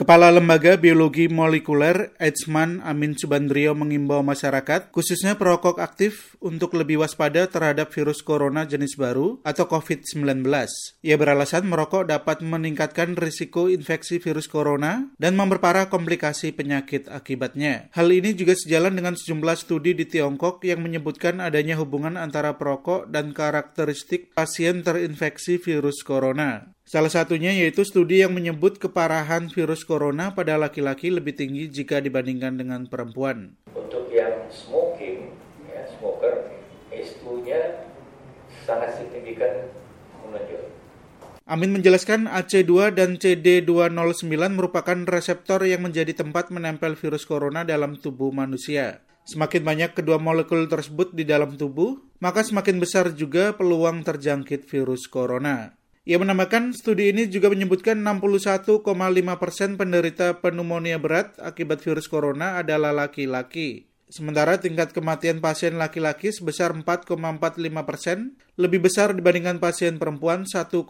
Kepala Lembaga Biologi Molekuler Edsman Amin Subandrio mengimbau masyarakat, khususnya perokok aktif, untuk lebih waspada terhadap virus corona jenis baru atau COVID-19. Ia beralasan merokok dapat meningkatkan risiko infeksi virus corona dan memperparah komplikasi penyakit akibatnya. Hal ini juga sejalan dengan sejumlah studi di Tiongkok yang menyebutkan adanya hubungan antara perokok dan karakteristik pasien terinfeksi virus corona. Salah satunya yaitu studi yang menyebut keparahan virus corona pada laki-laki lebih tinggi jika dibandingkan dengan perempuan. Untuk yang smoking, ya, smoker, SU-nya sangat signifikan menonjol. Amin menjelaskan AC2 dan CD209 merupakan reseptor yang menjadi tempat menempel virus corona dalam tubuh manusia. Semakin banyak kedua molekul tersebut di dalam tubuh, maka semakin besar juga peluang terjangkit virus corona. Ia menambahkan studi ini juga menyebutkan 61,5 persen penderita pneumonia berat akibat virus corona adalah laki-laki. Sementara tingkat kematian pasien laki-laki sebesar 4,45 persen, lebih besar dibandingkan pasien perempuan 1,25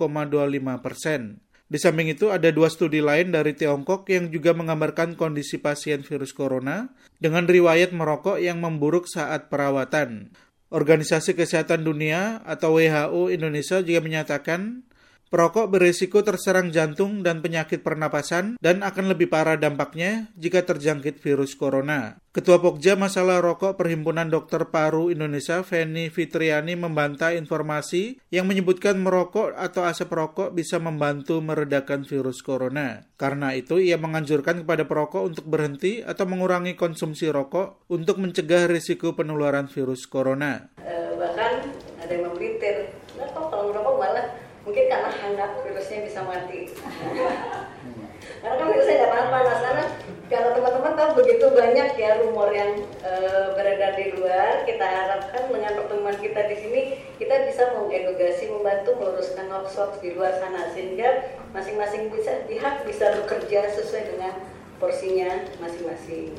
persen. Di samping itu ada dua studi lain dari Tiongkok yang juga menggambarkan kondisi pasien virus corona dengan riwayat merokok yang memburuk saat perawatan. Organisasi Kesehatan Dunia atau WHO Indonesia juga menyatakan Perokok berisiko terserang jantung dan penyakit pernapasan dan akan lebih parah dampaknya jika terjangkit virus corona. Ketua Pokja Masalah Rokok Perhimpunan Dokter Paru Indonesia, Feni Fitriani membantah informasi yang menyebutkan merokok atau asap rokok bisa membantu meredakan virus corona. Karena itu, ia menganjurkan kepada perokok untuk berhenti atau mengurangi konsumsi rokok untuk mencegah risiko penularan virus corona. Eh, bahkan ada yang memelintir, nah, kalau merokok malah mungkin karena hangat virusnya bisa mati karena kan virusnya nggak tahan panas karena kalau teman-teman tahu begitu banyak ya rumor yang e, beredar di luar kita harapkan dengan pertemuan kita di sini kita bisa mengedukasi membantu meluruskan hoax di luar sana sehingga masing-masing bisa pihak bisa bekerja sesuai dengan porsinya masing-masing.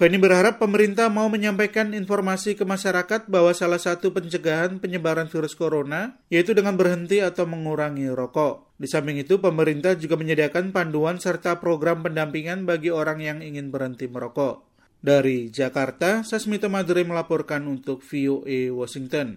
Feni berharap pemerintah mau menyampaikan informasi ke masyarakat bahwa salah satu pencegahan penyebaran virus corona yaitu dengan berhenti atau mengurangi rokok. Di samping itu, pemerintah juga menyediakan panduan serta program pendampingan bagi orang yang ingin berhenti merokok. Dari Jakarta, Sasmita Madre melaporkan untuk VOA Washington.